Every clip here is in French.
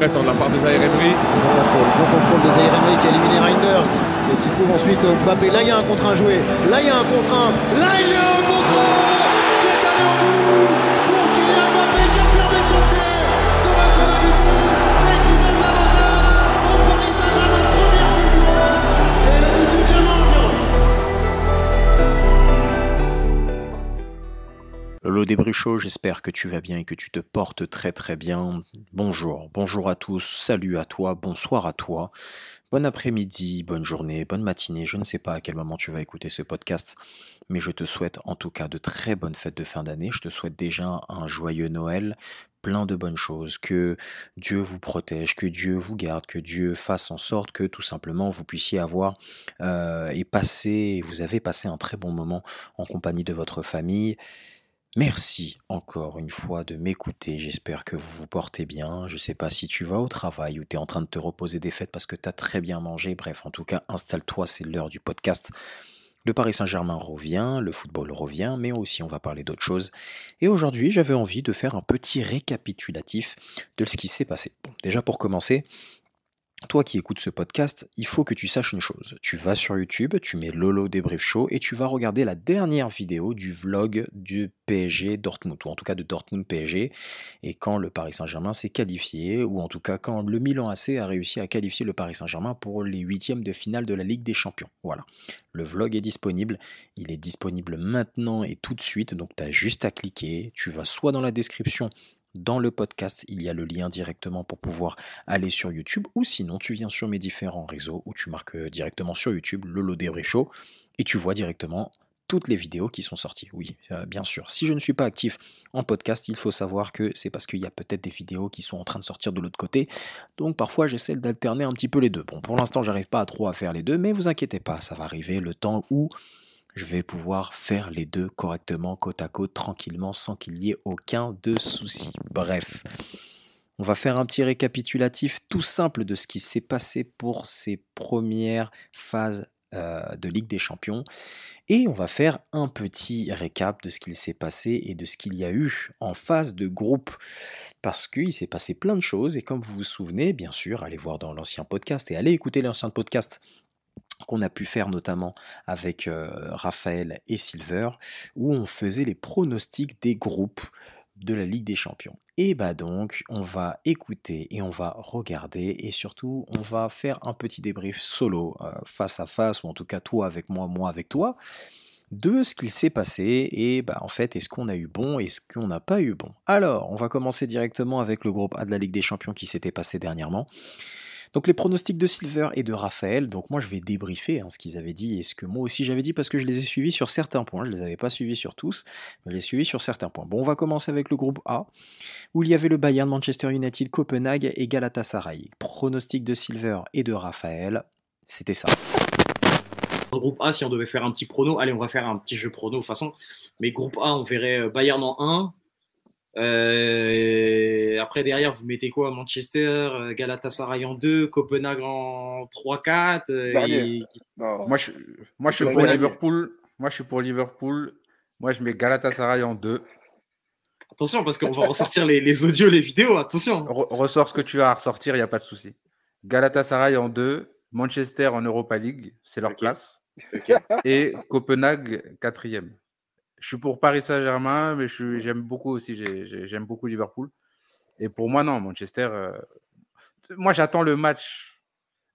Restant de la part de Zaire Emery. Bon contrôle, bon contrôle de Zaire Emery qui a éliminé Reinders et qui trouve ensuite Mbappé. Là, il y a un contre un joué. Là, il y a un contre un. Là, il y a un Lolo Desbruchot, j'espère que tu vas bien et que tu te portes très très bien. Bonjour, bonjour à tous, salut à toi, bonsoir à toi, bon après-midi, bonne journée, bonne matinée, je ne sais pas à quel moment tu vas écouter ce podcast, mais je te souhaite en tout cas de très bonnes fêtes de fin d'année, je te souhaite déjà un joyeux Noël, plein de bonnes choses, que Dieu vous protège, que Dieu vous garde, que Dieu fasse en sorte que tout simplement vous puissiez avoir euh, et passer, vous avez passé un très bon moment en compagnie de votre famille. Merci encore une fois de m'écouter. J'espère que vous vous portez bien. Je ne sais pas si tu vas au travail ou tu es en train de te reposer des fêtes parce que tu as très bien mangé. Bref, en tout cas, installe-toi, c'est l'heure du podcast. Le Paris Saint-Germain revient, le football revient, mais aussi on va parler d'autres choses. Et aujourd'hui, j'avais envie de faire un petit récapitulatif de ce qui s'est passé. Bon, déjà pour commencer, toi qui écoutes ce podcast, il faut que tu saches une chose. Tu vas sur YouTube, tu mets Lolo Débrief Show et tu vas regarder la dernière vidéo du vlog du PSG Dortmund, ou en tout cas de Dortmund PSG, et quand le Paris Saint-Germain s'est qualifié, ou en tout cas quand le Milan AC a réussi à qualifier le Paris Saint-Germain pour les huitièmes de finale de la Ligue des Champions. Voilà. Le vlog est disponible, il est disponible maintenant et tout de suite, donc tu as juste à cliquer, tu vas soit dans la description dans le podcast, il y a le lien directement pour pouvoir aller sur YouTube ou sinon tu viens sur mes différents réseaux où tu marques euh, directement sur YouTube Lolo Show et tu vois directement toutes les vidéos qui sont sorties. Oui, euh, bien sûr. Si je ne suis pas actif en podcast, il faut savoir que c'est parce qu'il y a peut-être des vidéos qui sont en train de sortir de l'autre côté. Donc parfois j'essaie d'alterner un petit peu les deux. Bon, pour l'instant, j'arrive pas à trop à faire les deux, mais vous inquiétez pas, ça va arriver le temps où je vais pouvoir faire les deux correctement, côte à côte, tranquillement, sans qu'il y ait aucun de souci. Bref, on va faire un petit récapitulatif tout simple de ce qui s'est passé pour ces premières phases euh, de Ligue des Champions. Et on va faire un petit récap de ce qu'il s'est passé et de ce qu'il y a eu en phase de groupe. Parce qu'il s'est passé plein de choses. Et comme vous vous souvenez, bien sûr, allez voir dans l'ancien podcast et allez écouter l'ancien podcast qu'on a pu faire notamment avec euh, Raphaël et Silver, où on faisait les pronostics des groupes de la Ligue des Champions. Et bah donc, on va écouter et on va regarder et surtout, on va faire un petit débrief solo, euh, face à face, ou en tout cas toi avec moi, moi avec toi, de ce qu'il s'est passé et bah en fait, est-ce qu'on a eu bon, est-ce qu'on n'a pas eu bon. Alors, on va commencer directement avec le groupe A de la Ligue des Champions qui s'était passé dernièrement. Donc les pronostics de Silver et de Raphaël, donc moi je vais débriefer hein, ce qu'ils avaient dit et ce que moi aussi j'avais dit parce que je les ai suivis sur certains points, je les avais pas suivis sur tous, mais je les ai suivis sur certains points. Bon, on va commencer avec le groupe A, où il y avait le Bayern, Manchester United, Copenhague et Galatasaray. Pronostics de Silver et de Raphaël, c'était ça. Dans groupe A, si on devait faire un petit prono, allez, on va faire un petit jeu prono de toute façon. Mais groupe A, on verrait euh, Bayern en 1, euh, après, derrière, vous mettez quoi? Manchester, euh, Galatasaray en 2, Copenhague en 3-4. Euh, moi, je, moi, je suis pour Liverpool. Moi, je suis pour Liverpool. Moi, je mets Galatasaray en 2. Attention, parce qu'on va ressortir les, les, audios, les vidéos. Attention. ressors ce que tu as à ressortir, il n'y a pas de souci. Galatasaray en 2, Manchester en Europa League, c'est leur place. Et Copenhague, quatrième je suis pour Paris Saint-Germain, mais j'aime beaucoup aussi, j'aime beaucoup Liverpool. Et pour moi, non, Manchester. Euh, moi, j'attends le match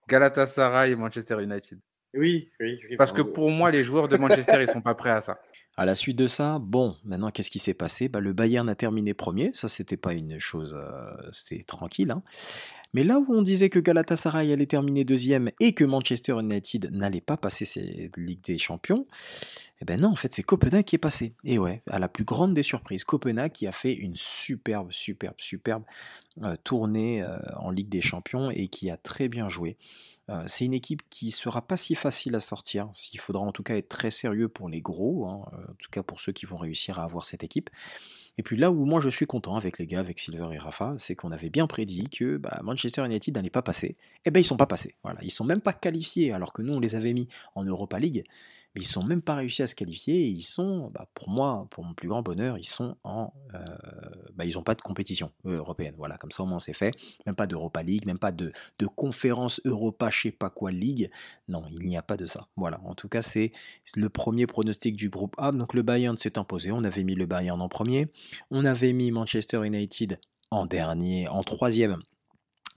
Galatasaray et Manchester United. Oui, oui. Parce que pour moi, les joueurs de Manchester, ils sont pas prêts à ça. À la suite de ça, bon, maintenant qu'est-ce qui s'est passé? Bah, Le Bayern a terminé premier, ça c'était pas une chose, euh, c'était tranquille. Hein. Mais là où on disait que Galatasaray allait terminer deuxième et que Manchester United n'allait pas passer cette Ligue des Champions, eh ben non, en fait c'est Copenhague qui est passé. Et ouais, à la plus grande des surprises, Copenhague qui a fait une superbe, superbe, superbe euh, tournée euh, en Ligue des Champions et qui a très bien joué. Euh, c'est une équipe qui sera pas si facile à sortir. Il faudra en tout cas être très sérieux pour les gros, hein, euh, en tout cas pour ceux qui vont réussir à avoir cette équipe. Et puis là où moi je suis content avec les gars, avec Silver et Rafa, c'est qu'on avait bien prédit que bah, Manchester United n'allait pas passer. Eh ben ils sont pas passés. Voilà, ils sont même pas qualifiés alors que nous on les avait mis en Europa League, mais ils sont même pas réussi à se qualifier. Ils sont, bah, pour moi, pour mon plus grand bonheur, ils sont en euh, bah, ils n'ont pas de compétition européenne. Voilà, comme ça au moins c'est fait. Même pas d'Europa League, même pas de, conférence Europa, je sais pas quoi, Ligue. Non, il n'y a pas de ça. Voilà, en tout cas, c'est le premier pronostic du groupe A. Donc le Bayern s'est imposé. On avait mis le Bayern en premier. On avait mis Manchester United en dernier, en troisième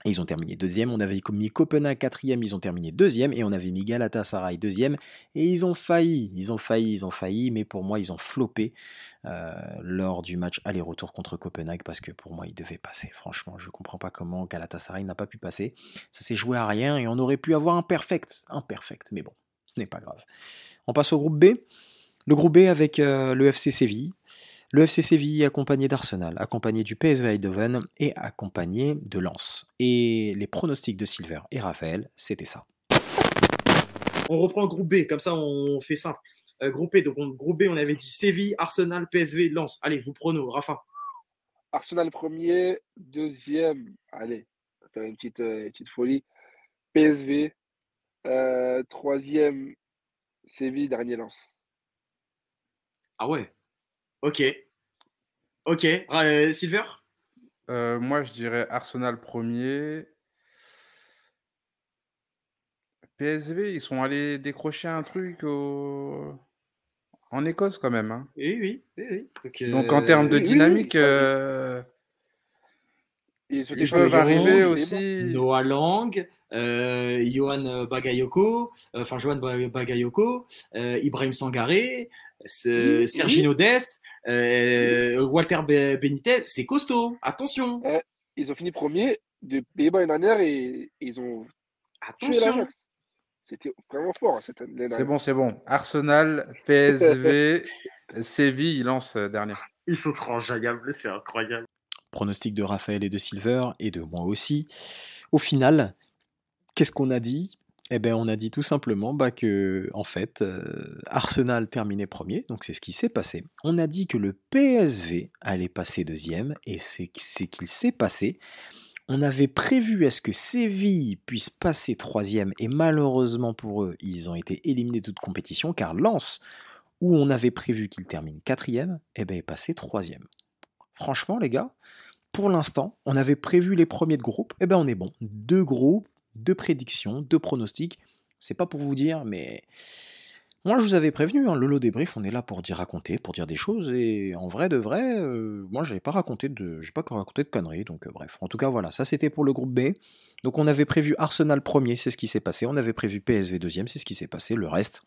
ils ont terminé deuxième. On avait mis Copenhague quatrième, ils ont terminé deuxième. Et on avait mis Galatasaray deuxième. Et ils ont failli, ils ont failli, ils ont failli. Mais pour moi, ils ont floppé euh, lors du match aller-retour contre Copenhague parce que pour moi, ils devaient passer. Franchement, je ne comprends pas comment Galatasaray n'a pas pu passer. Ça s'est joué à rien et on aurait pu avoir un perfect. Un perfect, mais bon, ce n'est pas grave. On passe au groupe B. Le groupe B avec euh, le FC Séville. Le FC Séville accompagné d'Arsenal, accompagné du PSV Eindhoven et accompagné de Lens. Et les pronostics de Silver et Raphaël, c'était ça. On reprend le groupe B, comme ça on fait simple. Euh, groupe B, donc groupe B, on avait dit Séville, Arsenal, PSV, Lens. Allez, vous pronos, Rafa. Arsenal premier, deuxième, allez, on va faire une petite, euh, petite folie. PSV, euh, troisième, Séville, dernier Lens. Ah ouais Ok. Ok. Euh, Silver? Euh, Moi, je dirais Arsenal premier. PSV, ils sont allés décrocher un truc en Écosse quand même. Hein. Oui, oui. oui, Donc, en termes de dynamique, euh, ils, peuvent arriver aussi. Noah Lang, Johan Bagayoko, enfin Johan Bagayoko, Ibrahim Sangaré, Sergino Dest, euh, Walter Benitez, c'est costaud. Attention. ils ont fini premier de Pays-Bas l'année dernière et ils ont Attention. C'était vraiment fort hein, cette année. C'est bon, c'est bon. Arsenal, PSV, Séville, ils lancent euh, dernier. Ils sont incroyables, c'est incroyable. Pronostic de Raphaël et de Silver et de moi aussi. Au final, qu'est-ce qu'on a dit? Eh bien, on a dit tout simplement bah, que, en fait, euh, Arsenal terminait premier, donc c'est ce qui s'est passé. On a dit que le PSV allait passer deuxième, et c'est ce qu'il s'est passé. On avait prévu à ce que Séville puisse passer troisième, et malheureusement pour eux, ils ont été éliminés de toute compétition, car Lens, où on avait prévu qu'il termine quatrième, eh ben, est passé troisième. Franchement, les gars, pour l'instant, on avait prévu les premiers de groupe, et eh ben on est bon. Deux groupes, deux prédictions, deux pronostics. C'est pas pour vous dire, mais moi je vous avais prévenu, hein, le lot débrief, on est là pour dire raconter, pour dire des choses, et en vrai de vrai, euh, moi j'avais pas raconté de. J'ai pas raconté de conneries, donc euh, bref. En tout cas voilà, ça c'était pour le groupe B. Donc on avait prévu Arsenal premier, c'est ce qui s'est passé. On avait prévu PSV deuxième, c'est ce qui s'est passé. Le reste,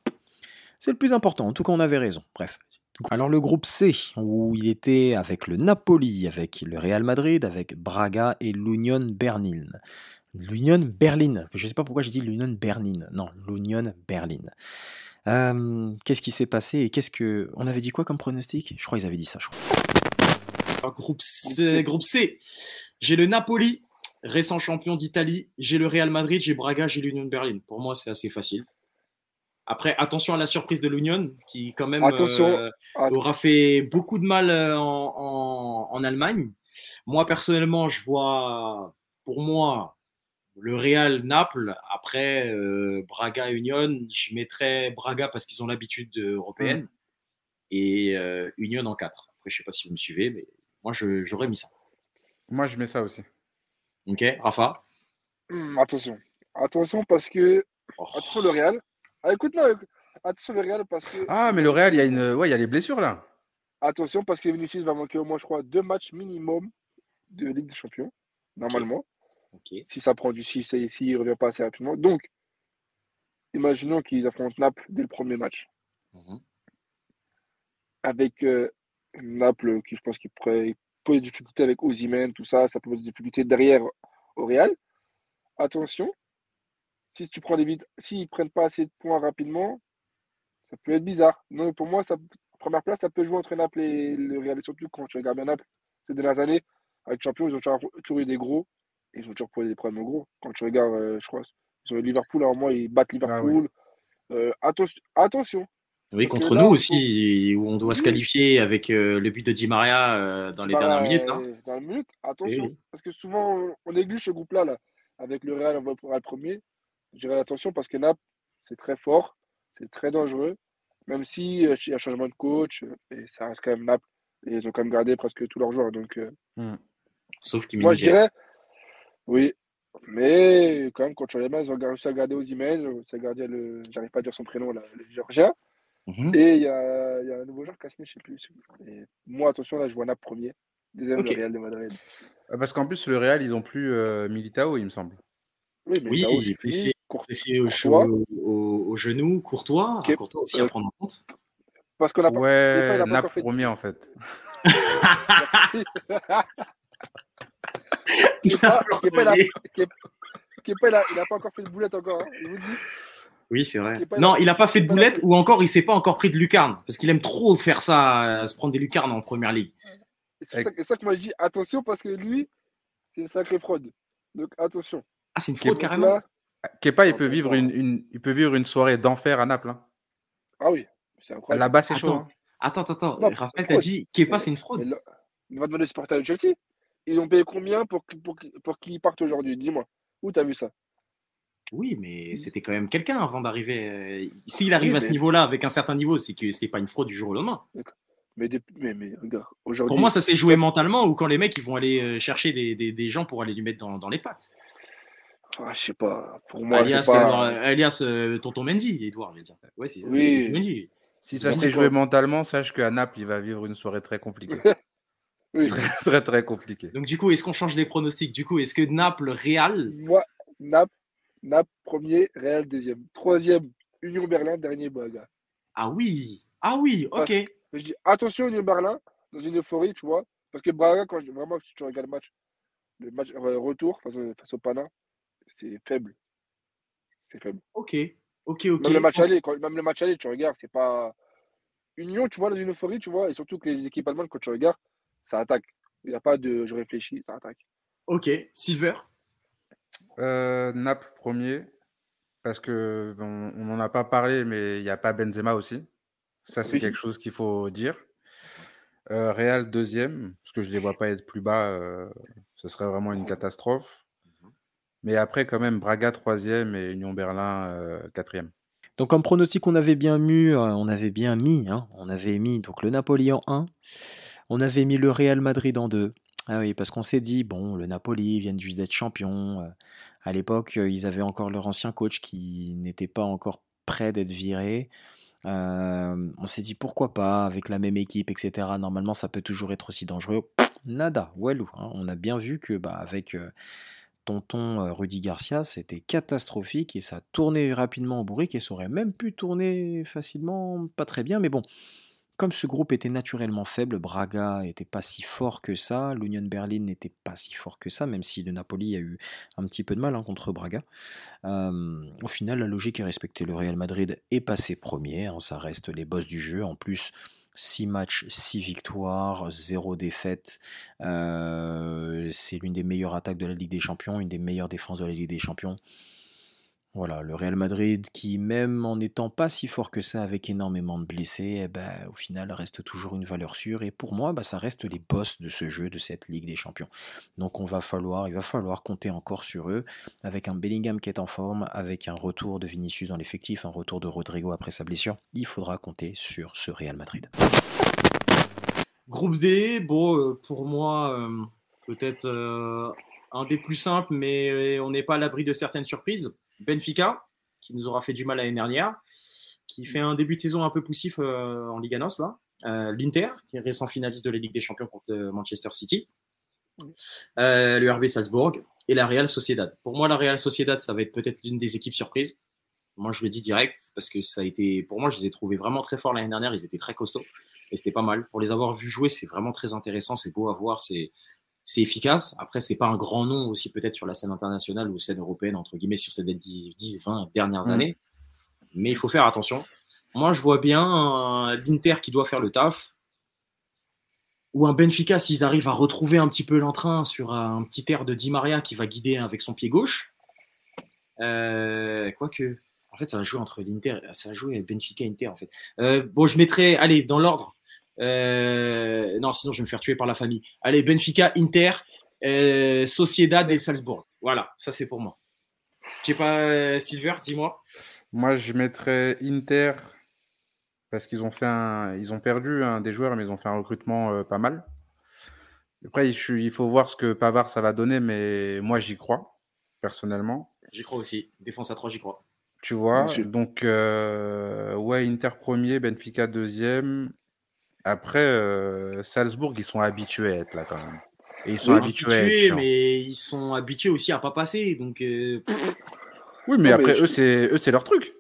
c'est le plus important. En tout cas, on avait raison. Bref. Alors le groupe C, où il était avec le Napoli, avec le Real Madrid, avec Braga et l'Union Berlin. L'Union Berlin. Je ne sais pas pourquoi j'ai dit l'Union Berlin. Non, l'Union Berlin. Euh, qu'est-ce qui s'est passé et qu'est-ce que. On avait dit quoi comme pronostic? Je crois qu'ils avaient dit ça, je crois. Groupe C. Groupe C. J'ai le Napoli, récent champion d'Italie. J'ai le Real Madrid, j'ai Braga, j'ai l'Union Berlin. Pour moi, c'est assez facile. Après, attention à la surprise de l'Union, qui quand même euh, aura fait beaucoup de mal euh, en, en Allemagne. Moi, personnellement, je vois, pour moi, le Real Naples, après euh, Braga Union, je mettrais Braga parce qu'ils ont l'habitude européenne et euh, Union en 4. Après, je sais pas si vous me suivez, mais moi j'aurais mis ça. Moi je mets ça aussi. Ok, Rafa? Hmm, Attention. Attention parce que. Oh. Attention le Real. Ah, écoute, non, attention le Real parce que. Ah, mais le Real, il y, a une... ouais, il y a les blessures là. Attention parce que Vinicius va manquer au moins, je crois, deux matchs minimum de Ligue des Champions, normalement. Si ça prend du 6 et s'il ne revient pas assez rapidement. Donc, imaginons qu'ils affrontent Naples dès le premier match. Mhm. Avec euh, Naples, qui je pense qu'il pourrait poser des difficultés avec Ozymen, tout ça, ça peut poser des difficultés derrière au Real. Attention, si tu prends des vides, s'ils ne prennent pas assez de points rapidement, ça peut être bizarre. Non, pour moi, ça, première place, ça peut jouer entre Naples et le Real. surtout quand tu regardes bien Naples ces dernières années, avec Champions, ils ont toujours eu des gros ils ont toujours posé des problèmes gros. Quand tu regardes, euh, je crois, sur le Liverpool, à un moment, ils battent ah Liverpool. Euh, attention. Oui, contre nous aussi, où on doit se qualifier avec euh, le but de Di Maria dans les dernières minutes. Hein. Dans les minutes, attention. Parce que souvent, on néglige ce groupe-là. Là. Avec le Real, on va pour le premier. Je dirais attention parce que Naples, c'est très fort, c'est très dangereux. Même si il y a changement de coach, et ça reste quand même Naples. Et ils ont quand même gardé presque tous leurs joueurs. Donc, euh, Hmm. Sauf qu'il moi, je dirais, oui. Mais quand même, quand tu regardes, ils ont réussi à garder c'est gardien le, j'arrive pas à dire son prénom, là, le Géorgien. Mhm. Et il y a, il y a un nouveau joueur qui a signé, je sais plus. Et moi, attention, là, je vois Naples premier. Deuxième, Ok. le Real de Madrid. Parce qu'en plus, le Real, ils ont plus euh, Militao, il me semble. Oui, mais Oui, Tao, il est blessé. au, Courtois. au, au- au genou, Courtois, Ok. Courtois aussi à Euh, prendre en compte. Parce qu'on a pas. Ouais, a pas fait- premier en fait. Il a- Kepa- Kepa, il a- il a pas encore fait de boulette encore, hein, je vous le dis. Oui, c'est vrai. Non, il n'a pas fait de boulette ou encore il s'est pas encore pris de lucarne parce qu'il aime trop faire ça, euh, se prendre des lucarnes en première ligue. C'est ça, ça que moi je dis attention parce que lui, c'est une sacrée fraude. Donc attention. Ah, c'est une fraude carrément. là- Kepa, il peut vivre une, une- il peut vivre une soirée d'enfer à Naples. hein. ah oui, c'est incroyable. Là-bas, c'est chaud. Attends, hein. attends, attends, Raphaël, t'as dit Kepa, c'est une fraude? on va demander aux supporters de Chelsea. Ils ont payé combien pour, pour, pour qu'ils partent aujourd'hui? Dis-moi. Où t'as vu ça? Oui, mais c'était quand même quelqu'un avant d'arriver. euh, S'il arrive Oui, à ce niveau-là avec un certain niveau, c'est que c'est pas une fraude du jour au lendemain. mais, des- mais, mais regarde, aujourd'hui. Pour moi, ça s'est joué mentalement ou quand les mecs ils vont aller euh, chercher des, des- des gens pour aller lui mettre dans, dans les pattes. ah, je sais pas. Pour moi, alias, pas. euh, alias euh, Tonton Mendy, Edouard, je veux dire. Ouais, Oui. Mendy. Si ça s'est c'est joué mentalement, sache qu'à Naples, il va vivre une soirée très compliquée. Oui. très, très, très compliquée. Donc du coup, est-ce qu'on change les pronostics? Du coup, est-ce que Naples, Real? Moi, Naples, Naples, premier, Real, deuxième. Troisième, Union Berlin, dernier Braga. Ah oui, ah oui, ok. Parce- Je dis attention Union Berlin, dans une euphorie, tu vois. Parce que Braga, quand je, vraiment, si tu regardes le match, le match euh, retour face, au- face au Pana, c'est faible. C'est faible. Ok, ok, ok. Même le match aller, quand- même le match aller, tu regardes, c'est pas. Union, tu vois, dans une euphorie, tu vois, et surtout que les équipes allemandes, quand tu regardes, ça attaque. Il n'y a pas de je réfléchis, ça attaque. Ok, Silver? Euh, Naples premier, parce que on n'en a pas parlé, mais il n'y a pas Benzema aussi. Ça, c'est Oui. quelque chose qu'il faut dire. Euh, Real deuxième, parce que je ne les vois pas être plus bas, euh, ce serait vraiment une catastrophe. Mais après, quand même, Braga troisième et Union Berlin euh, quatrième. Donc comme pronostic, on avait bien mis, euh, on avait bien mis, hein, on avait mis donc le Napoli en 1, on avait mis le Real Madrid en 2. Ah oui, parce qu'on s'est dit, bon, le Napoli vient juste d'être champion. euh, À l'époque, euh, ils avaient encore leur ancien coach qui n'était pas encore prêt d'être viré. Euh, on s'est dit, pourquoi pas, avec la même équipe, etc. Normalement, ça peut toujours être aussi dangereux. Nada, walou. hein. On a bien vu que, bah, avec... tonton Rudy Garcia, c'était catastrophique et ça tournait rapidement au bourrique et ça aurait même pu tourner facilement, pas très bien, mais bon. Comme ce groupe était naturellement faible, Braga était pas si fort que ça, l'Union Berlin n'était pas si fort que ça, même si le Napoli a eu un petit peu de mal hein, contre Braga. Euh, au final, la logique est respectée. Le Real Madrid est passé premier, hein, ça reste les boss du jeu. En plus, 6 matchs, 6 victoires, 0 défaite. Euh, c'est l'une des meilleures attaques de la Ligue des Champions, une des meilleures défenses de la Ligue des Champions. Voilà, le Real Madrid qui, même en n'étant pas si fort que ça, avec énormément de blessés, eh ben, au final reste toujours une valeur sûre. Et pour moi, bah, ça reste les boss de ce jeu, de cette Ligue des Champions. Donc on va falloir, il va falloir compter encore sur eux, avec un Bellingham qui est en forme, avec un retour de Vinicius dans l'effectif, un retour de Rodrigo après sa blessure. Il faudra compter sur ce Real Madrid. Groupe D, bon, euh, pour moi, euh, peut-être euh, un des plus simples, mais on n'est pas à l'abri de certaines surprises. Benfica, qui nous aura fait du mal l'année dernière, qui fait un début de saison un peu poussif euh, en Liga NOS, là. Euh, L'Inter, qui est récent finaliste de la Ligue des Champions contre euh, Manchester City. Euh, le RB Salzbourg et la Real Sociedad. Pour moi, la Real Sociedad, ça va être peut-être l'une des équipes surprises. Moi, je le dis direct parce que ça a été, pour moi, je les ai trouvés vraiment très forts l'année dernière. Ils étaient très costauds et c'était pas mal. Pour les avoir vus jouer, c'est vraiment très intéressant. C'est beau à voir. C'est c'est efficace. Après, c'est pas un grand nom aussi peut-être sur la scène internationale ou scène européenne entre guillemets sur ces 10, 10 20 dernières Mm. années. Mais il faut faire attention. Moi, je vois bien euh, l'Inter qui doit faire le taf ou un Benfica s'ils arrivent à retrouver un petit peu l'entrain sur un petit air de Di Maria qui va guider avec son pied gauche. Euh, Quoique, en fait, ça va jouer entre l'Inter, ça va jouer Benfica Inter en fait. Euh, bon, je mettrai, allez, dans l'ordre. Euh, non, sinon je vais me faire tuer par la famille. Allez, Benfica, Inter, euh, Sociedad et Salzbourg. Voilà, ça c'est pour moi. Je sais pas, euh, Silver, dis-moi. Moi, je mettrais Inter parce qu'ils ont fait un, ils ont perdu un des joueurs, mais ils ont fait un recrutement euh, pas mal. Après, il, il faut voir ce que Pavard ça va donner, mais moi j'y crois personnellement. J'y crois aussi. Défense à 3, j'y crois. Tu vois, donc euh, ouais, Inter premier, Benfica deuxième. Après, euh, Salzbourg, ils sont habitués à être là quand même. Et ils sont Oui, habitués à être habitués, mais ils sont habitués aussi à pas passer. Donc, euh, Oui, mais Non, après, mais je- eux, c'est eux, c'est leur truc.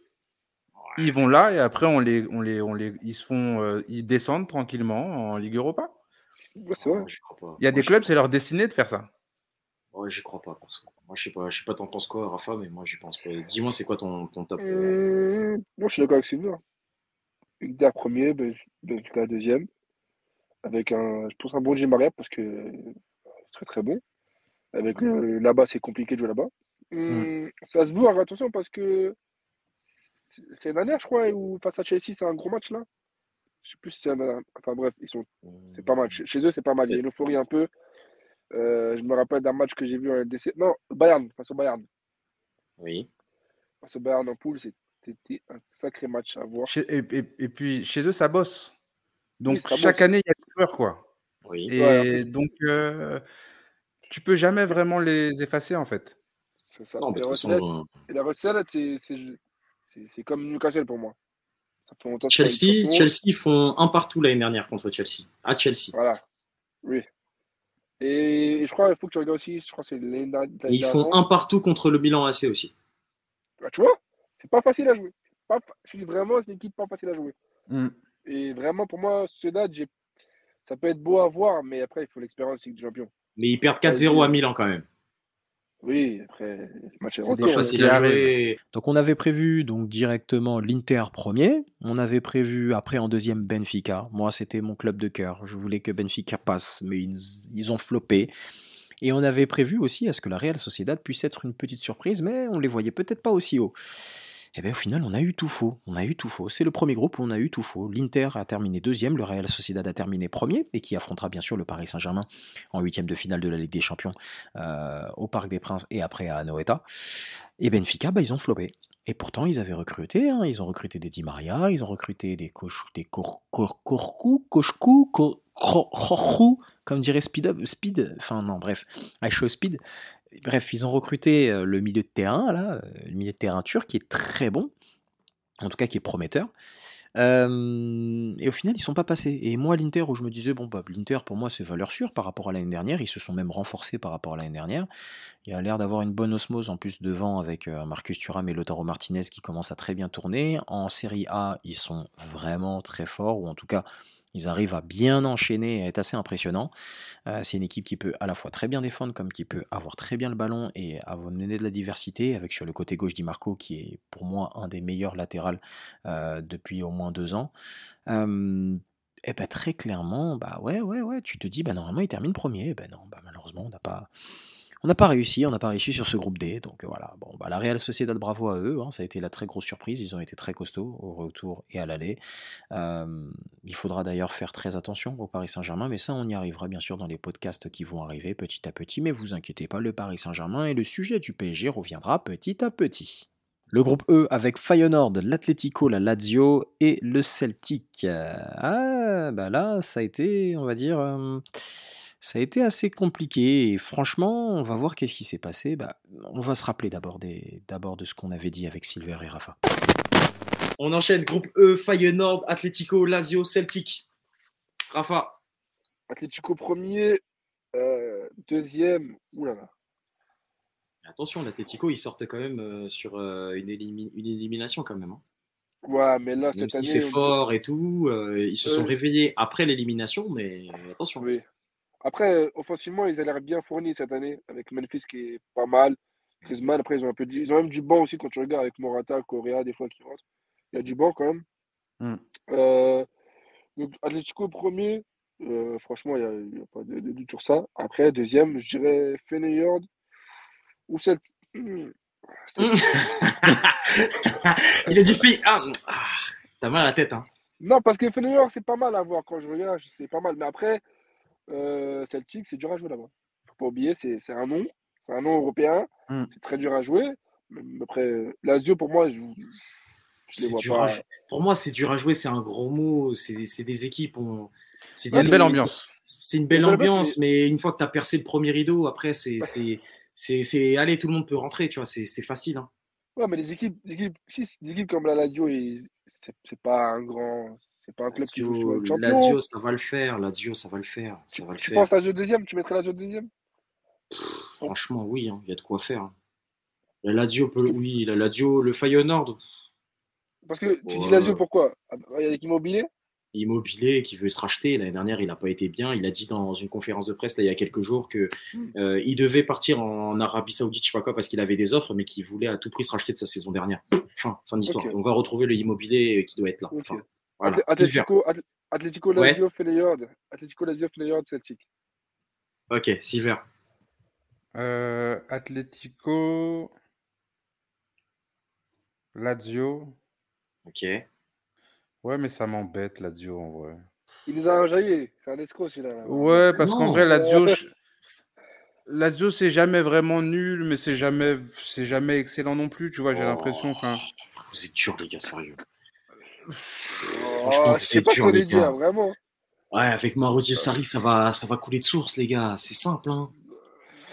Ils vont là et après, on les, on les, on les, ils se font, euh, ils descendent tranquillement en Ligue Europa. Ouais, c'est vrai. crois pas. Il y a Moi, des clubs, c'est leur destinée de faire ça. Ouais, j'y crois pas. Moi, je sais pas. Je sais pas, t'en penses quoi, Rafa, mais moi, j'y pense pas. Dis-moi, c'est quoi ton, ton top euh, Hum, moi, je suis d'accord avec Sylvain. Inter premier, Ben- Benfica deuxième. Avec un, je pense un bon Maria parce que c'est très très bon. Avec le- là-bas, c'est compliqué de jouer là-bas. Hum, Salzbourg, attention parce que c'est c'est une dernière, je crois, où face à Chelsea, c'est un gros match là. Je sais plus si c'est un. Enfin bref, ils sont. C'est pas mal. Chez, eux, c'est pas mal. Il y a une euphorie un peu. Euh, je me rappelle d'un match que j'ai vu en LDC. Non, Bayern, face au Bayern. Oui. Face au Bayern en poule, c'était un sacré match à voir. Chez- et, et- et puis, chez eux, ça bosse. Donc, Oui, ça chaque bosse. année, il y a des joueurs, quoi. Oui. Et Ouais, donc, euh, tu peux jamais vraiment les effacer, en fait. C'est ça. Non, Et la recette, et la recette, c'est- comme Newcastle pour moi. Ça fait longtemps qu'ils sont Chelsea. Chelsea font un partout l'année dernière contre Chelsea. À Chelsea. Voilà. Oui. Et, et je crois qu'il faut que tu regardes aussi, je crois que c'est l'année dernière- ils font un partout contre le Milan AC aussi. Ah, Tu vois, c'est pas facile à jouer. Pas je dis vraiment, c'est une équipe pas facile à jouer. Mm. Et vraiment, pour moi, Sociedad, j'ai- ça peut être beau à voir, mais après, il faut l'expérience Ligue des Champions. Mais ils perdent 4-0 à Milan quand même. Oui, après, le match est hein. Facile qui à jouer. Donc on avait prévu donc directement l'Inter premier, on avait prévu après en deuxième Benfica. Moi c'était mon club de cœur, je voulais que Benfica passe, mais ils, ils ont floppé. Et on avait prévu aussi à ce que la Real Sociedad puisse être une petite surprise, mais on les voyait peut-être pas aussi haut. Et bien au final on a eu tout faux, on a eu tout faux. C'est le premier groupe où on a eu tout faux. L'Inter a terminé deuxième, le Real Sociedad a terminé premier et qui affrontera bien sûr le Paris Saint-Germain en huitième de finale de la Ligue des Champions euh, au Parc des Princes et après à Anoeta. Et Benfica, bah, ils ont flopé. Et pourtant, ils avaient recruté, hein, ils ont recruté des Di Maria, ils ont recruté des Koch, des Kor- Kor- Korku, Koshku, Ko- Kro- Khorkhou, comme dirait Speed Speed, enfin non, bref, I Show Speed. Bref, ils ont recruté euh, le milieu de terrain, là, euh, le milieu de terrain turc qui est très bon, en tout cas qui est prometteur. Euh, et au final, ils sont pas passés. Et moi, l'Inter, où je me disais, bon, bah, l'Inter, pour moi, c'est valeur sûre par rapport à l'année dernière. Ils se sont même renforcés par rapport à l'année dernière. Il a l'air d'avoir une bonne osmose en plus devant avec Marcus Thuram et Lautaro Martinez qui commencent à très bien tourner. En Série A, ils sont vraiment très forts, ou en tout cas, ils arrivent à bien enchaîner à être assez impressionnants. Euh, c'est une équipe qui peut à la fois très bien défendre, comme qui peut avoir très bien le ballon et mené de la diversité, avec sur le côté gauche Di Marco, qui est pour moi un des meilleurs latérales euh, depuis au moins deux ans. Et ben très clairement, bah ouais, ouais, ouais, tu te dis, bah normalement il termine premier. Ben non, bah malheureusement on n'a pas, on n'a pas réussi, on n'a pas réussi sur ce groupe D. Donc voilà, bon, bah la Real Sociedad, bravo à eux, hein, ça a été la très grosse surprise. Ils ont été très costauds au retour et à l'aller. Euh, il faudra d'ailleurs faire très attention au Paris Saint-Germain, mais ça on y arrivera bien sûr dans les podcasts qui vont arriver petit à petit. Mais vous inquiétez pas, le Paris Saint-Germain et le sujet du PSG reviendra petit à petit. Le groupe E avec Feyenoord, l'Atlético, la Lazio et le Celtic. Euh, Ah, bah là, ça a été, on va dire, euh, ça a été assez compliqué. Et franchement, on va voir qu'est-ce qui s'est passé. Bah, on va se rappeler d'abord de ce qu'on avait dit avec Silver et Rafa. On enchaîne groupe E, Feyenoord, Atlético, Lazio, Celtic. Rafa, Atlético premier, euh, deuxième, oulala. attention, l'Atlético, ils sortent quand même euh, sur euh, une, élimi- une élimination quand même. hein. Ouais, mais là, Même cette si année. c'est on- fort et tout, euh, ils se sont réveillés après l'élimination, mais attention. Oui. Après, euh, offensivement, ils ont l'air bien fournis cette année, avec Memphis qui est pas mal. Griezmann, après, ils ont un peu ils ont même du banc aussi quand tu regardes avec Morata, Correa, des fois qui rentrent. Il y a du banc quand même. Mm. Euh, donc, Atlético premier, euh, franchement, il n'y a, il y a pas de, de doute sur ça. Après, deuxième, je dirais Feyenoord ou cette. Il a dit fille. Ah, ah, t'as mal à la tête, hein. Non, parce que Feyenoord, c'est pas mal à voir quand je regarde, c'est pas mal. Mais après, euh, Celtic, c'est dur à jouer là-bas. Faut pas oublier, c'est c'est un nom, c'est un nom européen, Mm. c'est très dur à jouer. Mais Après, Lazio, pour moi, je, Je les vois dur à pas. jou- Pour moi, c'est dur à jouer, c'est un grand mot. C'est c'est des équipes. on- c'est des une belle ambiance. C'est une belle ambiance, mais une fois que tu as percé le premier rideau, après, c'est. c'est- c'est- c'est- Allez, tout le monde peut rentrer, tu vois, c'est c'est facile. hein. Ouais, mais les équipes, les équipes, si, des équipes comme la Lazio, c'est pas un grand. C'est pas un club qui joue Lazio, le champion. Lazio, ça va le faire. Lazio, ça va le faire. Ça va le Tu faire. penses Lazio deuxième? Tu mettrais Lazio deuxième? Franchement, oui, hein, il y a de quoi faire. hein. La Lazio, peut... oui, la Lazio, le Feyenoord, Parce que tu dis. Lazio, pourquoi? Ah, bah, Avec Immobilier? Immobilier, qui veut se racheter. L'année dernière, il n'a pas été bien. Il a dit dans une conférence de presse là, il y a quelques jours que Hmm. euh, il devait partir en Arabie Saoudite, je sais pas quoi, parce qu'il avait des offres, mais qu'il voulait à tout prix se racheter de sa saison dernière. Fin, fin d'histoire. On va retrouver le immobilier qui doit être là. Voilà. Atlé- Silver. Atlético, Atl- Atlético Ouais. Lazio, Feyenoord. Atlético Lazio, Feyenoord, Celtic. Ok, Silver. Euh, Atlético, Lazio. Ok. Ouais, mais ça m'embête, Lazio, en vrai. Il nous a enjaillé. C'est un escroc, celui-là. là. Ouais, parce qu'en vrai, Lazio, je- Lazio, c'est jamais vraiment nul, mais c'est jamais, c'est jamais excellent non plus, tu vois, j'ai Oh. l'impression. Enfin, Vous êt durs, les gars, sérieux. Oh, Franchement, je c'est sais pas dur, ce qu'on les gars. vraiment. Ouais, avec Marozio Sarri, ça va, ça va couler de source, les gars. C'est simple. Hein.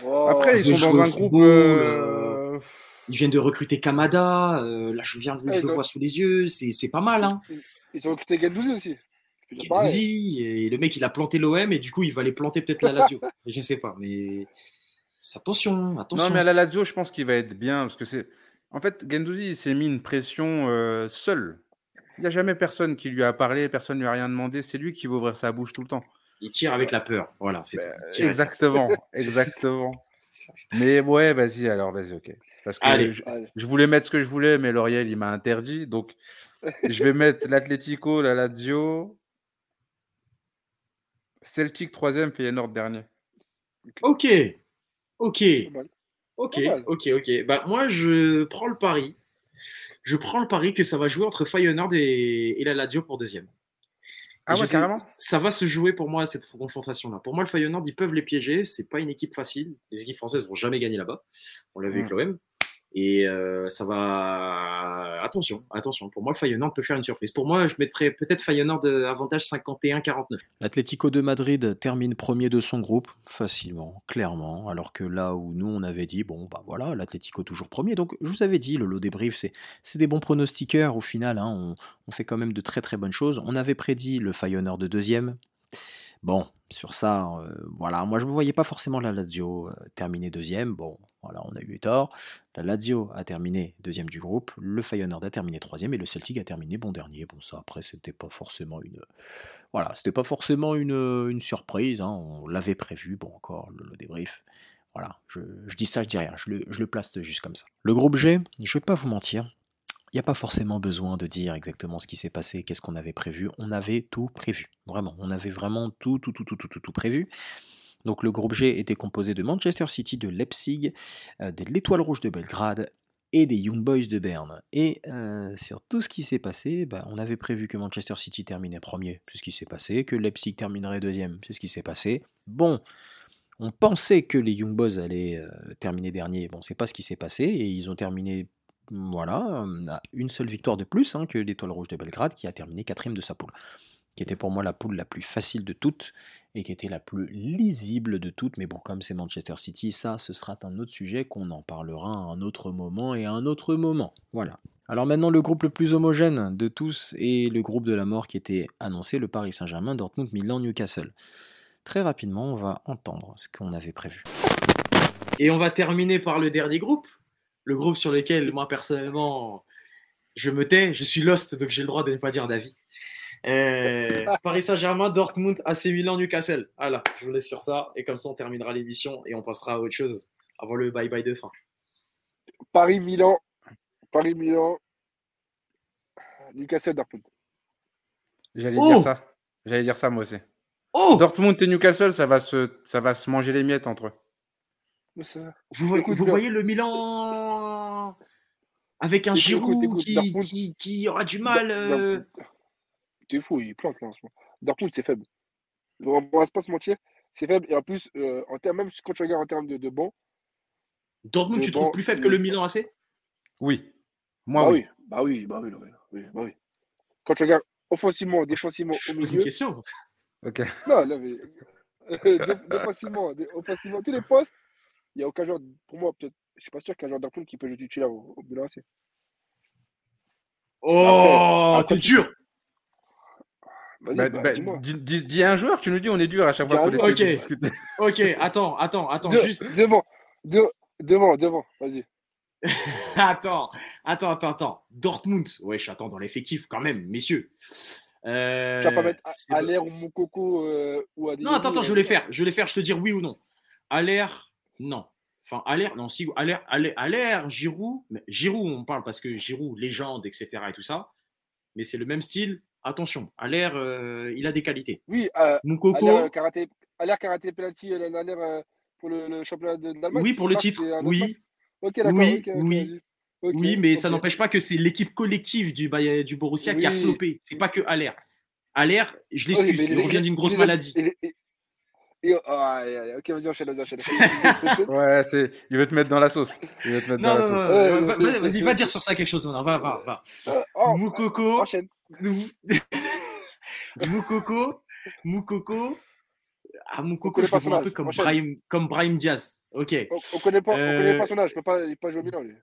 Oh, après, ils sont dans un groupe. football, euh, Ils viennent de recruter Kamada. euh, là, je viens, Ouais, je ils le ont- vois sous les yeux. C'est c'est pas mal. Hein. Ils ont recruté Gendouzi aussi. Je. Guendouzi, et le mec, il a planté l'OM et du coup, il va aller planter peut-être la Lazio. je sais pas, mais attention, attention. Non, mais à la Lazio, je pense qu'il va être bien parce que c'est. En fait, Gendouzi, il s'est mis une pression euh, seul. Il n'y a jamais personne qui lui a parlé, personne ne lui a rien demandé. C'est lui qui va ouvrir sa bouche tout le temps. Il tire avec la peur. Voilà, c'est avec- Exactement, exactement. Mais ouais, vas-y, alors, vas-y, ok. Parce que Allez. je, Allez. je voulais mettre ce que je voulais, mais L'Oréal, il m'a interdit. Donc, je vais mettre l'Atlético, la Lazio. Celtic troisième, Feyenoord dernier. Ok, ok, ok, ok, ok. Bah, moi, je prends le pari. Je prends le pari que ça va jouer entre Feyenoord et, et la Lazio pour deuxième. Ah ouais, sais- carrément Ça va se jouer pour moi cette confrontation-là. Pour moi, le Feyenoord, ils peuvent les piéger. C'est pas une équipe facile. Les équipes françaises vont jamais gagner là-bas. On l'a vu avec Mm. l'OM. Et euh, ça va. Attention, attention. Pour moi, le Feyenoord peut faire une surprise. Pour moi, je mettrais peut-être Feyenoord avantage 51-49. L'Atlético de Madrid termine premier de son groupe, facilement, clairement, alors que là où nous on avait dit, bon bah voilà, l'Atlético toujours premier, donc je vous avais dit, le lot débrief, c'est, c'est des bons pronostiqueurs au final, hein, on, on fait quand même de très très bonnes choses. On avait prédit le Feyenoord de deuxième. Bon, sur ça, euh, voilà, moi je ne voyais pas forcément la Lazio euh, terminer deuxième, bon, voilà, on a eu tort. La Lazio a terminé deuxième du groupe, le Feyenoord a terminé troisième et le Celtic a terminé bon dernier. Bon ça après c'était pas forcément une, pas forcément une, une surprise, hein, on l'avait prévu, bon encore le, débrief. Voilà, je, dis ça, je dis rien, je le, je le place juste comme ça. Le groupe G, je vais pas vous mentir, il n'y a pas forcément besoin de dire exactement ce qui s'est passé, qu'est-ce qu'on avait prévu. On avait tout prévu, vraiment. On avait vraiment tout, tout, tout, tout, tout, tout, tout prévu. Donc le groupe G était composé de Manchester City, de Leipzig, euh, de l'Étoile Rouge de Belgrade et des Young Boys de Berne. Et euh, sur tout ce qui s'est passé, bah, on avait prévu que Manchester City terminait premier, c'est ce qui s'est passé, que Leipzig terminerait deuxième, c'est ce qui s'est passé. Bon, on pensait que les Young Boys allaient euh, terminer dernier, bon, c'est pas ce qui s'est passé, et ils ont terminé voilà, à une seule victoire de plus hein, que l'Étoile Rouge de Belgrade, qui a terminé quatrième de sa poule, qui était pour moi la poule la plus facile de toutes et qui était la plus lisible de toutes. Mais bon, comme c'est Manchester City, ça, ce sera un autre sujet qu'on en parlera à un autre moment et à un autre moment. Voilà. Alors maintenant, le groupe le plus homogène de tous est le groupe de la mort qui était annoncé, le Paris Saint-Germain, Dortmund, Milan, Newcastle. Très rapidement, on va entendre ce qu'on avait prévu. Et on va terminer par le dernier groupe. Le groupe sur lequel, moi, personnellement, je me tais. Je suis lost, donc j'ai le droit de ne pas dire d'avis. Euh, Paris Saint-Germain, Dortmund, AC Milan, Newcastle. Voilà, je vous laisse sur ça. Et comme ça, on terminera l'émission et on passera à autre chose avant le bye-bye de fin. Paris-Milan. Paris-Milan. Newcastle, Dortmund. J'allais Oh dire ça. J'allais dire ça moi aussi. Oh Dortmund et Newcastle, ça va se, ça va se manger les miettes entre eux. Mais ça- Vous, voyez- Écoute vous bien. voyez le Milan avec un Écoute, Giroud écoute, qui, qui, qui aura du mal. euh. T'es fou, il plante là en ce moment. Dortmund, c'est faible. On va pas se mentir, c'est faible. Et en plus, euh, en termes, même quand tu regardes en termes de, de banc, Dortmund, tu trouves plus faible le- que le Milan AC Oui. Moi, ah oui. oui, Bah oui, bah oui, bah oui. Quand tu regardes offensivement, défensivement, au une milieu. question. Ok. Non, mais défensivement, dé- offensivement, tous les postes, il n'y a aucun joueur, pour moi, peut-être, je suis pas sûr qu'il y ait un joueur Dortmund qui peut jouer titulaire au, au Milan AC. Oh, après, t'es dur. Vas-y, Bah, bah, bah, dis-moi. dis, dis- dis un joueur, tu nous dis, on est dur à chaque fois qu'on Ok. discuter. Ok, attends, attends, attends, De- juste. Devant, de- devant, devant, vas-y. Attends, attends, attends, attends. Dortmund, wesh, attends, dans l'effectif quand même, messieurs. Euh, Tu vas pas mettre l'air ou Moukoko euh, ou à Non, attends, attends, je vais les faire. Je vais les faire, je te dire oui ou non. L'air, non. Enfin, à l'air, non, si, l'air, à l'air, Giroud, mais Giroud, on parle parce que Giroud, légende, etc. et tout ça. Mais c'est le même style. Attention, à l'air, euh, il a des qualités. Oui, euh, Moukoko, l'air karaté, à l'air karaté penalty euh, l'année dernière euh, pour le, le championnat de- d'Allemagne. oui, pour le titre, oui. match Ok, d'accord. Oui, oui. Oui, mais ça n'empêche pas que c'est l'équipe collective du, Bayern- du Borussia qui a Oui. floppé. C'est pas que Aller. Aller, je Oui, l'excuse, mais il revient d'une grosse les- maladie. et les- et- et- ah, aïe, aïe, ok, vas-y, enchaîne, vas-y, enchaîne. Ouais, c'est... il veut te mettre dans la sauce. Il veut te mettre Non, dans la non, sauce. non, Ouais, non, ouais, vas-y, va dire sur ça quelque chose maintenant. Va, va, va. Euh, oh, Moukoko, enchaîne. Moukoko, Moukoko. Ah, Moukoko, je le vois un peu comme. Brahim, comme Brahim Diaz. Ok. On, on connaît pas, on Euh, connaît pas son âge. Il peut pas, il peut pas jouer au Milan, lui.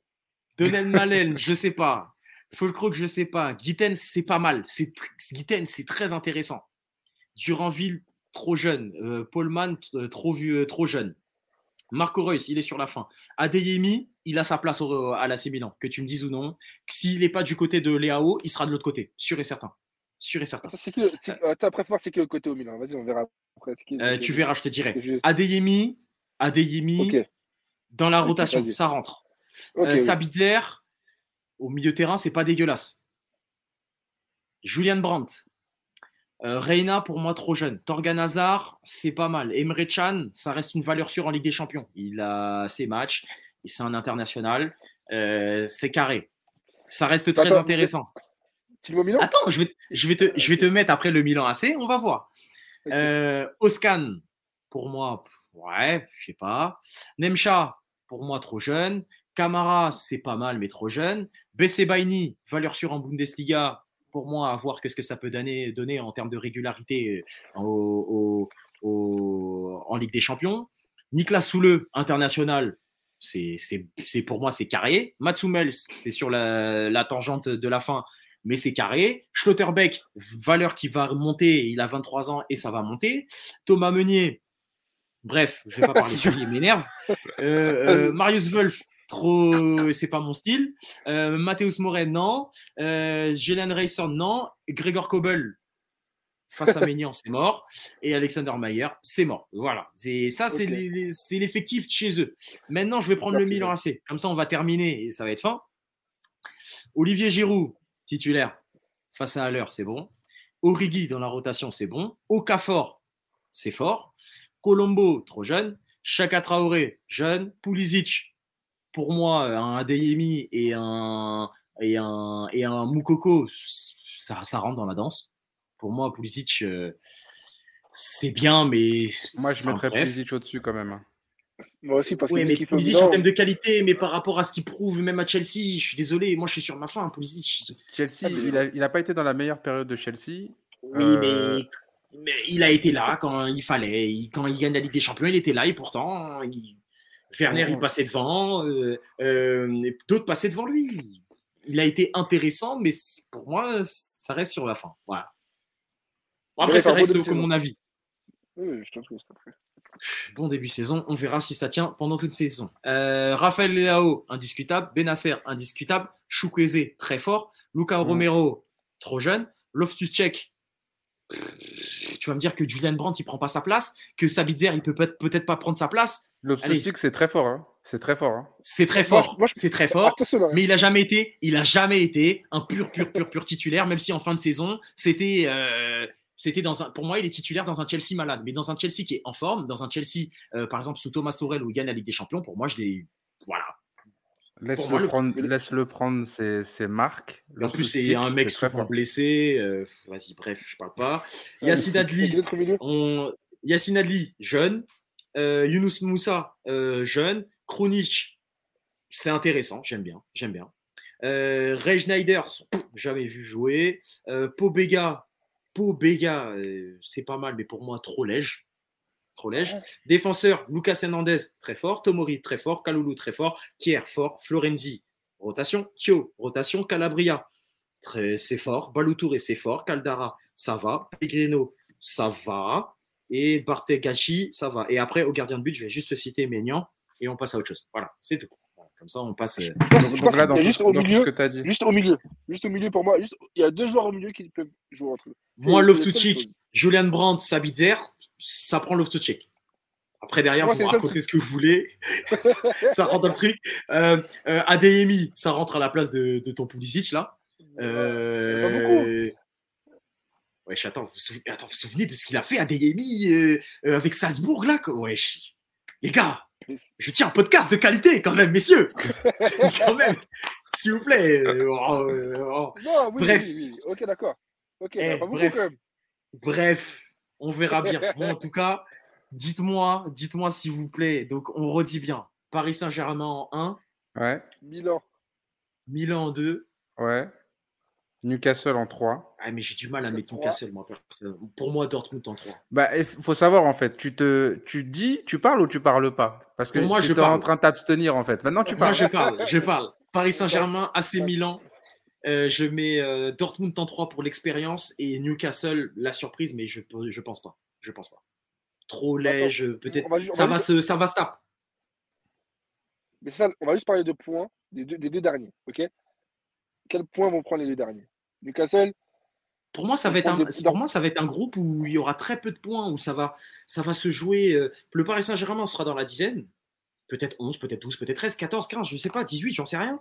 Donel Malen, je sais pas. Fulcrook, je sais pas. Gittens, c'est pas mal. C'est Gittens, c'est très intéressant. Duranville, trop jeune. Euh, Paulman, euh, trop vieux, euh, trop jeune. Marco Reus, il est sur la fin. Adeyemi, il a sa place au- à l'AC Milan, que tu me dises ou non. S'il n'est pas du côté de Léao, il sera de l'autre côté, sûr et certain. Sûr et certain. Attends, le- c'est- attends, après, faut voir c'est qui le côté au Milan. Vas-y, on verra après. qui Euh, tu verras, je te dirai. Je- Adeyemi, Adeyemi, dans la rotation, ça rentre. ok. Euh, oui. Sabitzer, au milieu terrain, c'est pas dégueulasse. Julian Brandt. Euh, Reina, pour moi, trop jeune. Torgan Hazard, c'est pas mal. Emre Can, ça reste une valeur sûre en Ligue des Champions. Il a ses matchs, et c'est un international. Euh, c'est carré. Ça reste très Attends, intéressant. Milan Attends, je vais, je, vais te, je vais te mettre après le Milan AC, on va voir. Euh, Oscan, pour moi, ouais, je sais pas. Nemcha, pour moi, trop jeune. Camara, c'est pas mal, mais trop jeune. Bessebaini, valeur sûre en Bundesliga, pour moi, à voir qu'est-ce que ça peut donner, donner en termes de régularité euh, au- au- au- en Ligue des Champions. Niklas Soule, international, c'est c'est- c'est- pour moi, c'est carré. Matsumels, c'est sur la, la tangente de la fin, mais c'est carré. Schlotterbeck, valeur qui va monter, il a 23 ans et ça va monter. Thomas Meunier, bref, je vais pas parler sur lui, il m'énerve. Euh, euh, Marius Wolf, trop, c'est pas mon style. Euh, Matthäus Moret, non. Euh, non. Gregor Kobel, face à Maignan, c'est mort. Et Alexander Mayer, c'est mort. Voilà. C'est, ça, c'est, l'effectif de chez eux. Maintenant, je vais prendre Merci, le Milan. AC. Comme ça, on va terminer et ça va être fin. Olivier Giroud, titulaire, face à Haller, c'est bon. Origi dans la rotation, c'est bon. Okafor, c'est fort. Colombo, trop jeune. Chaka Traoré, jeune. Pulisic, pour moi, un Adeyemi et un, et un, et un Moukoko, ça, ça rentre dans la danse. Pour moi, Pulisic, euh, c'est bien, mais. Moi, je mettrais bref. Pulisic au-dessus quand même. Moi aussi, parce Oui, que mais Pulisic en termes de qualité, mais par rapport à ce qu'il prouve même à Chelsea, je suis désolé, moi je suis sur ma fin, Pulisic. Chelsea, Ah, il n'a pas été dans la meilleure période de Chelsea. Oui, Euh, mais, mais il a été là quand il fallait. Il- quand il gagne la Ligue des Champions, il était là et pourtant, il- Werner, il passait devant, euh, euh, et d'autres passaient devant lui. Il a été intéressant, mais pour moi, ça reste sur la fin. Voilà. Bon, après, Ouais, ça reste mon avis. Oui, je te trouve ça fait. Bon début de saison, on verra si ça tient pendant toute saison. Euh, Raphaël Leao, indiscutable. Benasser, indiscutable. Chukwueze, très fort. Luca Mm. Romero, trop jeune. Loftus-Cheek, tu vas me dire que Julian Brandt, il prend pas sa place, que Sabitzer, il peut peut- peut-être pas prendre sa place. Stuk, c'est très fort. hein. C'est très fort. hein. C'est très fort, je- c'est très fort. Là. Mais il a jamais été, il a jamais été un pur, pur, pur, pur titulaire, même si en fin de saison, c'était, euh, c'était dans un, pour moi, il est titulaire dans un Chelsea malade, mais dans un Chelsea qui est en forme, dans un Chelsea, euh, par exemple, sous Thomas Tuchel où il gagne la Ligue des Champions, pour moi, je l'ai, voilà. Laisse-le le- prendre, ses, ses marques. En plus, c'est un mec souvent blessé. euh, vas-y, bref, je parle pas. Yacine Adli, on... Yacine Adli, jeune. Euh, Younous Moussa, euh, jeune. Krunic, c'est intéressant, j'aime bien, j'aime bien. Euh, Ray Schneider, jamais vu jouer. Pobega, Pobega, c'est pas mal, mais pour moi, trop léger. Trop léger. Défenseur, Lucas Hernandez, très fort. Tomori, très fort. Kaloulou, très fort. Kier, fort. Florenzi, rotation. Thio, rotation. Calabria, très, c'est fort. Baloutouré, c'est fort. Caldara, ça va. Pellegrino, ça va. Et Bartegachi, ça va. Et après, au gardien de but, je vais juste citer Maignan et on passe à autre chose. Voilà, c'est tout. Comme ça, on passe. euh, Je pense, Donc, je donc pense là, qu'il dans y a tout, juste au dans tout ce milieu, que tu as dit. juste au milieu, juste au milieu pour moi. Juste, il y a deux joueurs au milieu qui peuvent jouer entre eux. Moi, chose. Julian Brandt, Sabitzer, ça prend Loftus-Cheek. Après, derrière, Moi, vous racontez ce que vous voulez. ça rentre dans le truc. Euh, euh, Adeyemi, ça rentre à la place de, de ton Pulisic, là. Euh... Wesh, attends, vous souvenez, attends, vous souvenez de ce qu'il a fait Adeyemi euh, euh, avec Salzbourg, là Wesh. Les gars, je tiens un podcast de qualité, quand même, messieurs. quand même, s'il vous plaît. oh, euh, oh. Non, oui, Bref. oui, oui. Ok, d'accord. Ok, Eh, pas beaucoup bref. quand même. Bref, on verra bien. Moi, en tout cas, dites-moi, dites-moi s'il vous plaît. Donc, on redit bien. Paris Saint-Germain en 1, Ouais, Milan. Milan en 2. ouais. Newcastle en 3. Ah, mais j'ai du mal à mettre Trois. Newcastle, moi. personnellement. Pour moi, Dortmund en 3. Bah, il faut savoir en fait, tu te, tu dis, tu parles ou tu parles pas? Parce que Pour moi, tu je es en train de t'abstenir en fait. Maintenant, tu Moi, parles. je parle, je parle. Paris Saint-Germain, AC Milan. Euh, je mets euh, Dortmund en 3 pour l'expérience et Newcastle, la surprise, mais je, je pense pas. Je pense pas. Trop léger, peut-être. Ju- on Ça va se, ça va. Mais ça, on va juste parler de points des deux, des deux derniers, ok? Quels points vont prendre les deux derniers? Newcastle, Pour moi, ça va être un, pour moi, ça va être un groupe où il y aura très peu de points, où ça va, ça va se jouer. euh, Le Paris Saint-Germain sera dans la dizaine, peut-être 11, peut-être 12, peut-être 13, 14, 15, je ne sais pas, 18, j'en sais rien.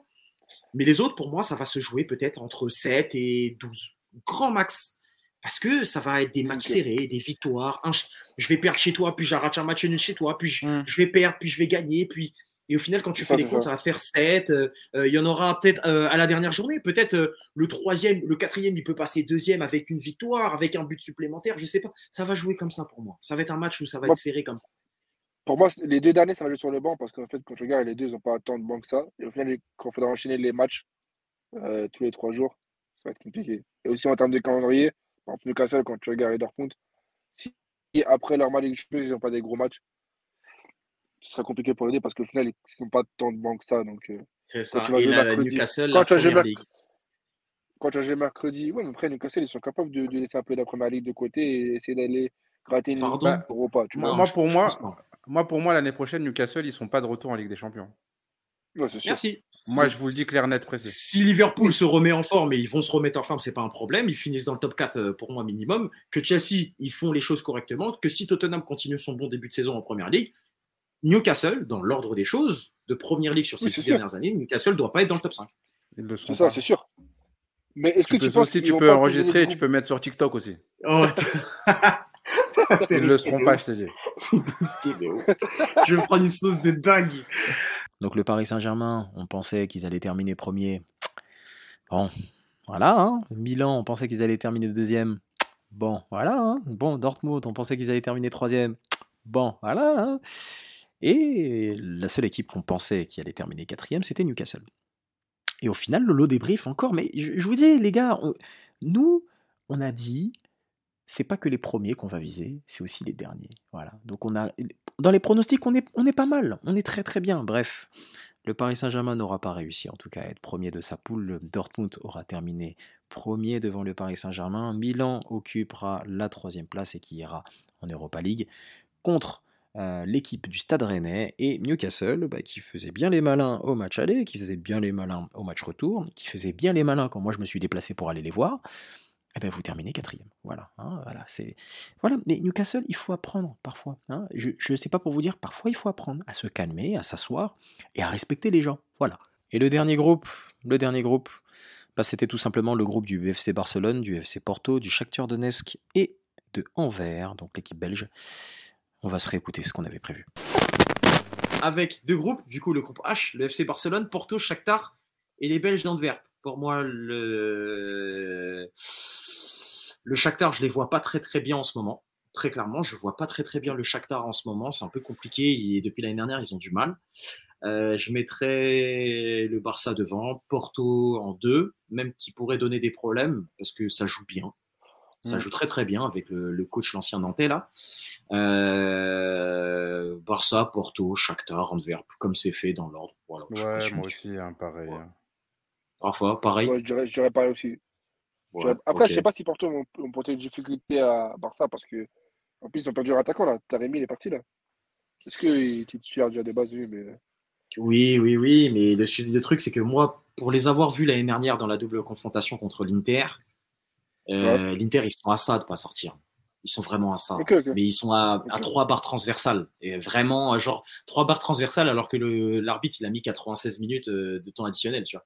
Mais les autres, pour moi, ça va se jouer peut-être entre 7 et 12, grand max. Parce que ça va être des matchs serrés, des victoires. un je vais perdre chez toi, puis j'arrache un match nul chez toi, puis je, Hmm. je vais perdre, puis je vais gagner, puis et au final, quand tu fais ça, les comptes, ça. ça va faire 7. euh, euh, Il y en aura peut-être euh, à la dernière journée. Peut-être euh, le troisième, le quatrième, il peut passer deuxième avec une victoire, avec un but supplémentaire. Je sais pas. Ça va jouer comme ça pour moi. Ça va être un match où ça va être serré comme ça. Pour moi, les deux derniers, ça va jouer sur le banc parce qu'en fait, quand je regarde, les deux, ils n'ont pas tant de banc que ça. Et au final, les- quand il faudra enchaîner les matchs euh, tous les trois jours, ça va être compliqué. Et aussi en termes de calendrier, par exemple, Newcastle, quand tu regardes Dortmund, si après leur match ils n'ont pas des gros matchs, ce sera compliqué pour aider parce qu'au final, ils n'ont pas tant de banc que ça. Donc, euh, C'est ça. tu vas Et jouer la mercredi- Newcastle, quand la tu vas jouer première merc- ligue. quand tu as joué mercredi, ouais, mais après, Newcastle, ils sont capables de, de laisser un peu la première ligue de côté et essayer d'aller gratter une Pardon? Ligue Europa. Tu Moi, vois. moi, je- pour moi, pas. Moi, pour moi, l'année prochaine, Newcastle, ils sont pas de retour en Ligue des Champions. Ouais, c'est sûr. Merci. Moi, je vous le dis clair, net, précis. Si Liverpool se remet en forme et ils vont se remettre en forme, c'est pas un problème. Ils finissent dans le top 4 euh, pour moi minimum. Que Chelsea, ils font les choses correctement. Que si Tottenham continue son bon début de saison en première ligue, Newcastle, dans l'ordre des choses, de première ligue sur ces Oui, six c'est sûr. dernières années, Newcastle ne doit pas être dans le top 5. Ils le C'est ça, c'est sûr. Mais est-ce que Tu tu, peux penses aussi, tu peux enregistrer, et tu peux mettre sur TikTok aussi. Oh, Ils le seront pas, je te dis. Je vais prendre une sauce de dingue. Donc le Paris Saint-Germain, on pensait qu'ils allaient terminer premier. Bon, voilà. hein. Milan, on pensait qu'ils allaient terminer deuxième. Bon, voilà. hein. Bon, Dortmund, on pensait qu'ils allaient terminer troisième. Bon, voilà. hein. Et la seule équipe qu'on pensait qui allait terminer quatrième, c'était Newcastle. Et au final, le lot débrief encore. Mais je, je vous dis, les gars, on- nous, on a dit, c'est pas que les premiers qu'on va viser, c'est aussi les derniers. Voilà. Donc on a, dans les pronostics, on est, pas mal, on est très très bien. Bref, le Paris Saint-Germain n'aura pas réussi en tout cas à être premier de sa poule. Le Dortmund aura terminé premier devant le Paris Saint-Germain. Milan occupera la troisième place et qui ira en Europa League contre euh, l'équipe du Stade Rennais et Newcastle bah, qui faisait bien les malins au match aller, qui faisait bien les malins au match retour, qui faisait bien les malins quand moi je me suis déplacé pour aller les voir. Eh ben, vous terminez quatrième. Voilà. hein, voilà. Mais Newcastle, il faut apprendre parfois. hein. Je ne sais pas pour vous dire, parfois il faut apprendre à se calmer, à s'asseoir et à respecter les gens. Voilà. Et le dernier groupe, le dernier groupe, bah, c'était tout simplement le groupe du FC Barcelone, du FC Porto, du Shakhtar Donetsk et de Anvers, donc l'équipe belge. On va se réécouter ce qu'on avait prévu. Avec deux groupes, du coup, le groupe H, le FC Barcelone, Porto, Shakhtar et les Belges d'Antwerp. Pour moi, le, le Shakhtar, je les vois pas très très bien en ce moment. Très clairement, je vois pas très très bien le Shakhtar en ce moment. C'est un peu compliqué. Et depuis l'année dernière, ils ont du mal. Euh, je mettrais le Barça devant, Porto en deux, même qui pourrait donner des problèmes parce que ça joue bien. Ça Mm. joue très très bien avec le, le coach, l'ancien Nantais là. Euh, Barça, Porto, Shakhtar, Antwerp, comme c'est fait dans l'ordre. Voilà, Ouais, moi aussi, hein, pareil. Ouais. hein. Parfois, pareil. Ouais, je, dirais, je dirais pareil aussi. Ouais, Après, ok. je sais pas si Porto vont, vont porter des difficultés à Barça parce que en plus ils ont perdu leur attaquant là. Taremi il est parti là. Est-ce qu'il est titulaire déjà des bases lui, mais Oui, oui, oui, mais le, truc, c'est que moi, pour les avoir vus l'année dernière dans la double confrontation contre l'Inter, euh, l'Inter, ils sont à ça de pas sortir. Ils sont vraiment à ça. Mais ils sont à, à trois barres transversales. Et vraiment, euh, genre, trois barres transversales alors que l'arbitre, il a mis 96 minutes euh, de temps additionnel, tu vois.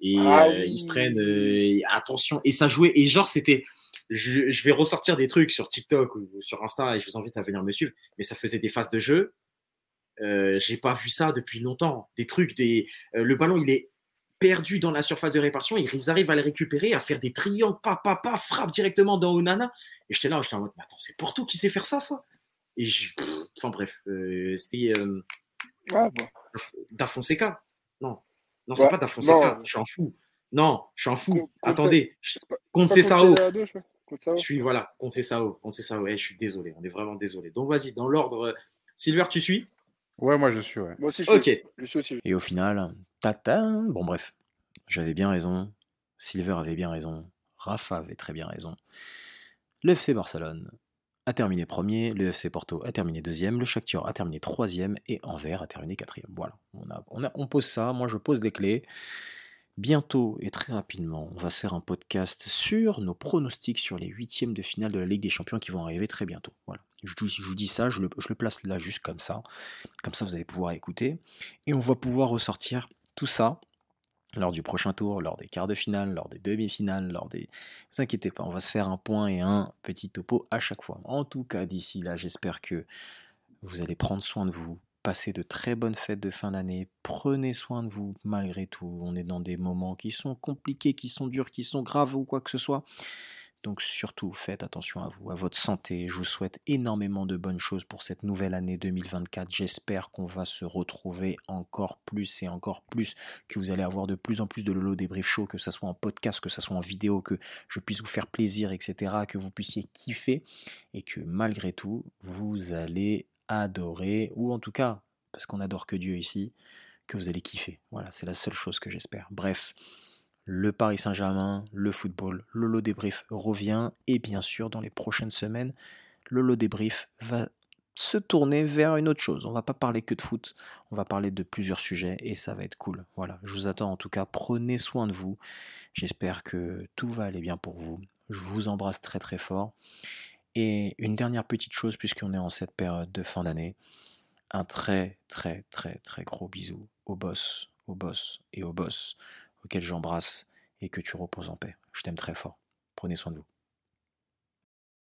Et Ah euh, oui. ils se prennent, euh, attention. Et ça jouait. Et genre, c'était. Je, je vais ressortir des trucs sur TikTok ou sur Insta et je vous invite à venir me suivre. Mais ça faisait des phases de jeu. Euh, J'ai pas vu ça depuis longtemps. Des trucs, des. le ballon, il est perdu dans la surface de répartition. Ils arrivent à le récupérer, à faire des triangles, pa, pa, pa, frappe directement dans Onana. Et j'étais là, j'étais en mode, mais attends, c'est Porto qui sait faire ça, ça? Et je, pff, enfin bref, euh, c'était euh, Ah, bon. Da Fonseca. Non, Ouais, c'est pas Da Fonseca. non. Je suis en fou. Non, je suis en fou. Con- Conce- Attendez, je- C'est pas- Contre Cessao. contre Cessao, je- contre Cessao. Je suis voilà, suis désolé, on est vraiment désolé. Donc vas-y, dans l'ordre, Silver, tu suis? Ouais, moi je suis, ouais. Moi aussi je suis. Ok. Je suis aussi. Et au final, tata, bon bref, j'avais bien raison, Silver avait bien raison, Rafa avait très bien raison. Le FC Barcelone a terminé premier, le FC Porto a terminé deuxième, le Shakhtar a terminé troisième et Anvers a terminé quatrième. Voilà, on, pose ça, moi je pose les clés. Bientôt et très rapidement, on va faire un podcast sur nos pronostics sur les huitièmes de finale de la Ligue des Champions qui vont arriver très bientôt. Voilà, je, vous- dis ça, je le place là juste comme ça. Comme ça, vous allez pouvoir écouter. Et on va pouvoir ressortir tout ça lors du prochain tour, lors des quarts de finale, lors des demi-finales, lors des... Ne vous inquiétez pas, on va se faire un point et un petit topo à chaque fois. En tout cas, d'ici là, j'espère que vous allez prendre soin de vous, passer de très bonnes fêtes de fin d'année, prenez soin de vous malgré tout. On est dans des moments qui sont compliqués, qui sont durs, qui sont graves ou quoi que ce soit. Donc surtout, faites attention à vous, à votre santé. Je vous souhaite énormément de bonnes choses pour cette nouvelle année 2024. J'espère qu'on va se retrouver encore plus et encore plus, que vous allez avoir de plus en plus de Lolo Débrief Show, que ce soit en podcast, que ce soit en vidéo, que je puisse vous faire plaisir, etc., que vous puissiez kiffer et que malgré tout, vous allez adorer, ou en tout cas, parce qu'on adore que Dieu ici, que vous allez kiffer. Voilà, c'est la seule chose que j'espère. Bref, le Paris Saint-Germain, le football, le lot débrief revient et bien sûr dans les prochaines semaines, le lot débrief va se tourner vers une autre chose. On va pas parler que de foot, on va parler de plusieurs sujets et ça va être cool. Voilà, je vous attends en tout cas, prenez soin de vous. J'espère que tout va aller bien pour vous. Je vous embrasse très très fort. Et une dernière petite chose puisqu'on est en cette période de fin d'année, un très très très très gros bisou au boss, au boss et au boss auquel j'embrasse et que tu reposes en paix. Je t'aime très fort. Prenez soin de vous.